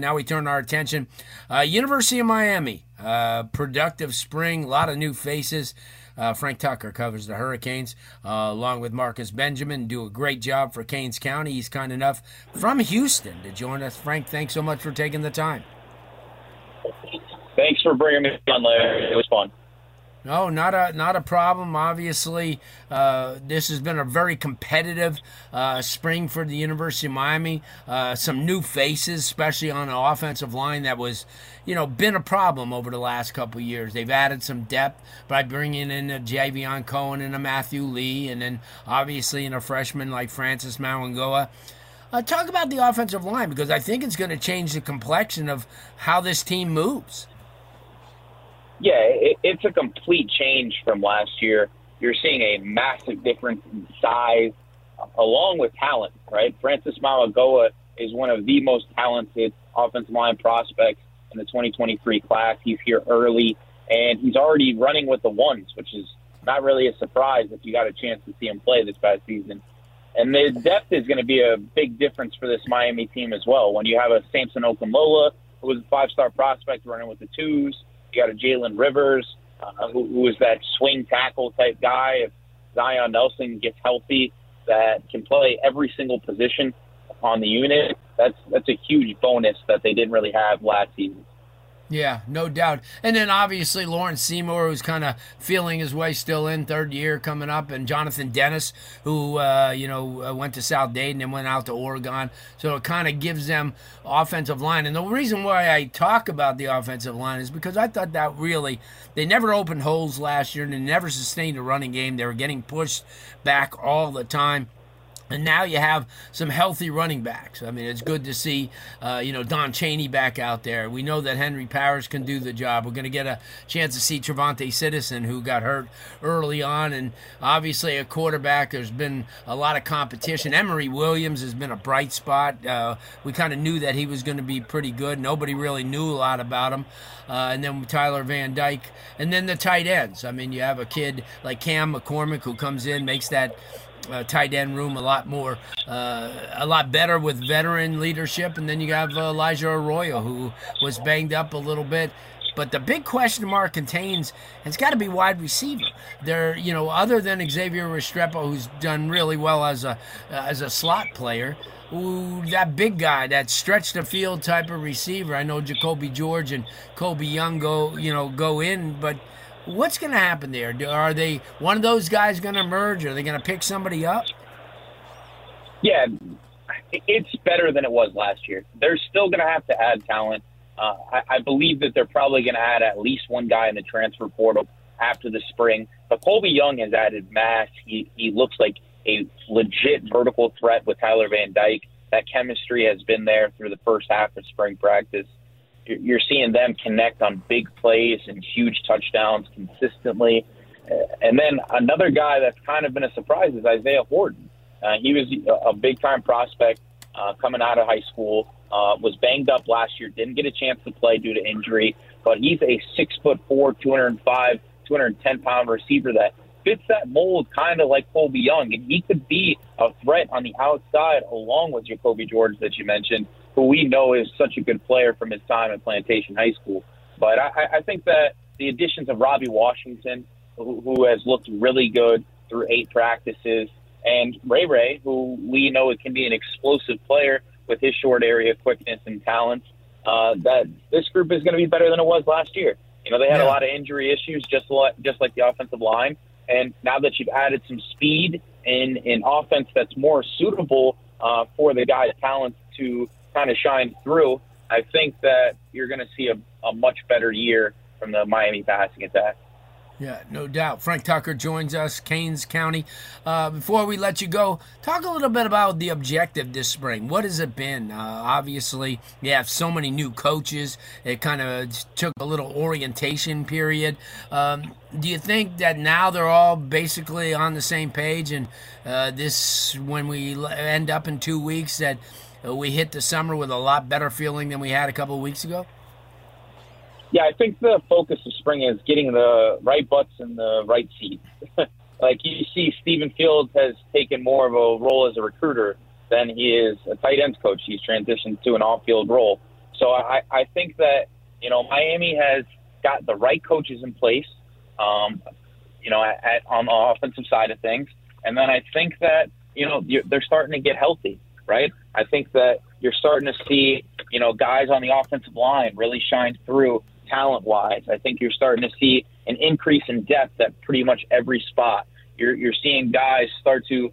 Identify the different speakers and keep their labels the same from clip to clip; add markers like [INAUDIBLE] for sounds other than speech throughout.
Speaker 1: Now we turn our attention. Uh, University of Miami, uh, productive spring, a lot of new faces. Uh, Frank Tucker covers the Hurricanes uh, along with Marcus Benjamin. Do a great job for Canes County. He's kind enough from Houston to join us. Frank, thanks so much for taking the time.
Speaker 2: Thanks for bringing me on, Larry. It was fun.
Speaker 1: No, not a not a problem. Obviously, uh, this has been a very competitive uh, spring for the University of Miami. Uh, some new faces, especially on the offensive line, that was, you know, been a problem over the last couple years. They've added some depth by bringing in a Javion Cohen and a Matthew Lee, and then obviously in a freshman like Francis Mauigoa. Uh, talk about the offensive line because I think it's going to change the complexion of how this team moves.
Speaker 2: Yeah, it, it's a complete change from last year. You're seeing a massive difference in size, along with talent. Right, Francis Mauigoa is one of the most talented offensive line prospects in the 2023 class. He's here early, and he's already running with the ones, which is not really a surprise if you got a chance to see him play this past season. And the depth is going to be a big difference for this Miami team as well. When you have a Samson Okunlola, who was a five-star prospect running with the twos, you got a Jalen Rivers, uh, who, who is that swing tackle type guy. If Zion Nelson gets healthy, that can play every single position on the unit. That's that's a huge bonus that they didn't really have last season.
Speaker 1: Yeah, no doubt. And then obviously Lawrence Seymour, who's kind of feeling his way still in third year coming up, and Jonathan Dennis, who uh, you know uh, went to South Dayton and went out to Oregon. So it kind of gives them offensive line. And the reason why I talk about the offensive line is because I thought that really they never opened holes last year and they never sustained a running game. They were getting pushed back all the time. And now you have some healthy running backs. I mean, it's good to see, uh, you know, Don Chaney back out there. We know that Henry Parrish can do the job. We're going to get a chance to see TreVonte' Citizen, who got hurt early on, and obviously a quarterback. There's been a lot of competition. Emory Williams has been a bright spot. Uh, we kind of knew that he was going to be pretty good. Nobody really knew a lot about him. Uh, and then Tyler Van Dyke, and then the tight ends. I mean, you have a kid like Cam McCormick who comes in, makes that uh, tight end room a lot more, uh, a lot better with veteran leadership. And then you have uh, Elijah Arroyo, who was banged up a little bit. But the big question mark contains has got to be wide receiver. There, you know, other than Xavier Restrepo, who's done really well as a as a slot player. Ooh, that big guy, that stretch the field type of receiver. I know Jacoby George and Kobe Young go, you know, go in, but What's going to happen there? Are they one of those guys going to merge? Are they going to pick somebody up?
Speaker 2: Yeah, it's better than it was last year. They're still going to have to add talent. Uh, I, I believe that they're probably going to add at least one guy in the transfer portal after the spring. But Colbie Young has added mass. He he looks like a legit vertical threat with Tyler Van Dyke. That chemistry has been there through the first half of spring practice you're seeing them connect on big plays and huge touchdowns consistently. Uh, and then another guy that's kind of been a surprise is Isaiah Horton. Uh, he was a big time prospect uh, coming out of high school. Uh, was banged up last year, didn't get a chance to play due to injury, but he's a six foot four, 205, 210 pound receiver that fits that mold kind of like Colbie Young, and he could be a threat on the outside along with Jacoby George that you mentioned who we know is such a good player from his time at Plantation High School. But I, I think that the additions of Robbie Washington, who, who has looked really good through eight practices, and Ray Ray, who we know can be an explosive player with his short area quickness and talent, uh, that this group is going to be better than it was last year. You know, they had yeah. a lot of injury issues, just like just like the offensive line. And now that you've added some speed in in offense that's more suitable uh, for the guy's talents to kind of shines through, I think that you're going to see a, a much better year from the Miami passing attack.
Speaker 1: Yeah, no doubt. Frank Tucker joins us, Canes County. Uh, before we let you go, talk a little bit about the objective this spring. What has it been? Uh, obviously, you have so many new coaches. It kind of took a little orientation period. Um, do you think that now they're all basically on the same page, and uh, this, when we end up in two weeks, that we hit the summer with a lot better feeling than we had a couple of weeks ago?
Speaker 2: Yeah, I think the focus of spring is getting the right butts in the right seats. [LAUGHS] like you see, Stephen Fields has taken more of a role as a recruiter than he is a tight ends coach. He's transitioned to an off-field role. So I, I think that you know Miami has got the right coaches in place. Um, you know, at, at, on the offensive side of things, and then I think that you know they're starting to get healthy. Right. I think that you're starting to see you know guys on the offensive line really shine through talent wise. I think you're starting to see an increase in depth at pretty much every spot. You're you're seeing guys start to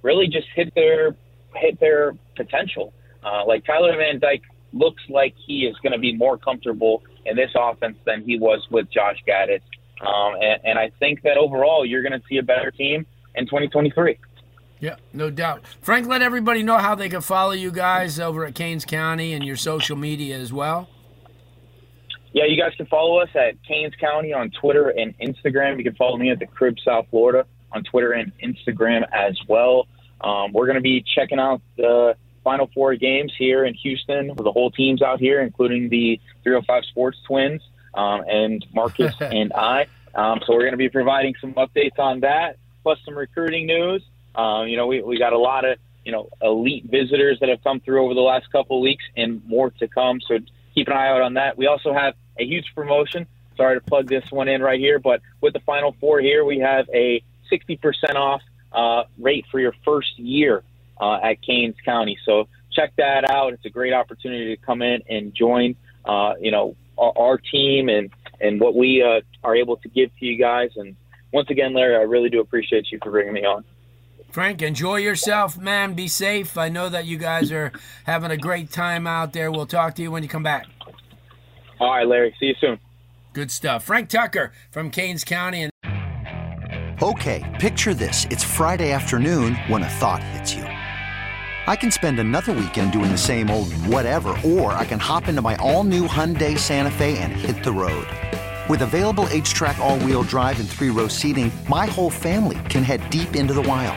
Speaker 2: really just hit their hit their potential. Uh, like Tyler Van Dyke looks like he is going to be more comfortable in this offense than he was with Josh Gattis. Um, and, and I think that overall you're going to see a better team in 2023.
Speaker 1: Yeah, no doubt. Frank, let everybody know how they can follow you guys over at Canes County and your social media as well
Speaker 2: yeah, you guys can follow us at Canes County on Twitter and Instagram. You can follow me at the Crib South Florida on Twitter and Instagram as well. Um, we're going to be checking out the Final Four games here in Houston with the whole team's out here, including the 305 Sports Twins um, and Marcus [LAUGHS] and I. Um, so we're going to be providing some updates on that, plus some recruiting news. Um, you know, we, we got a lot of you know elite visitors that have come through over the last couple of weeks, and more to come. So keep an eye out on that. We also have a huge promotion. Sorry to plug this one in right here, but with the Final Four here, we have a 60% off uh, rate for your first year uh, at Canes County. So check that out. It's a great opportunity to come in and join, uh, you know, our, our, team and and what we uh, are able to give to you guys. And once again, Larry, I really do appreciate you for bringing me on.
Speaker 1: Frank, enjoy yourself, man. Be safe. I know that you guys are having a great time out there. We'll talk to you when you come back.
Speaker 2: All right, Larry. See you soon.
Speaker 1: Good stuff. Frank Tucker from Canes County.
Speaker 3: And- okay, picture this. It's Friday afternoon when a thought hits you. I can spend another weekend doing the same old whatever, or I can hop into my all new Hyundai Santa Fe and hit the road. With available HTRAC, all wheel drive, and three row seating, my whole family can head deep into the wild.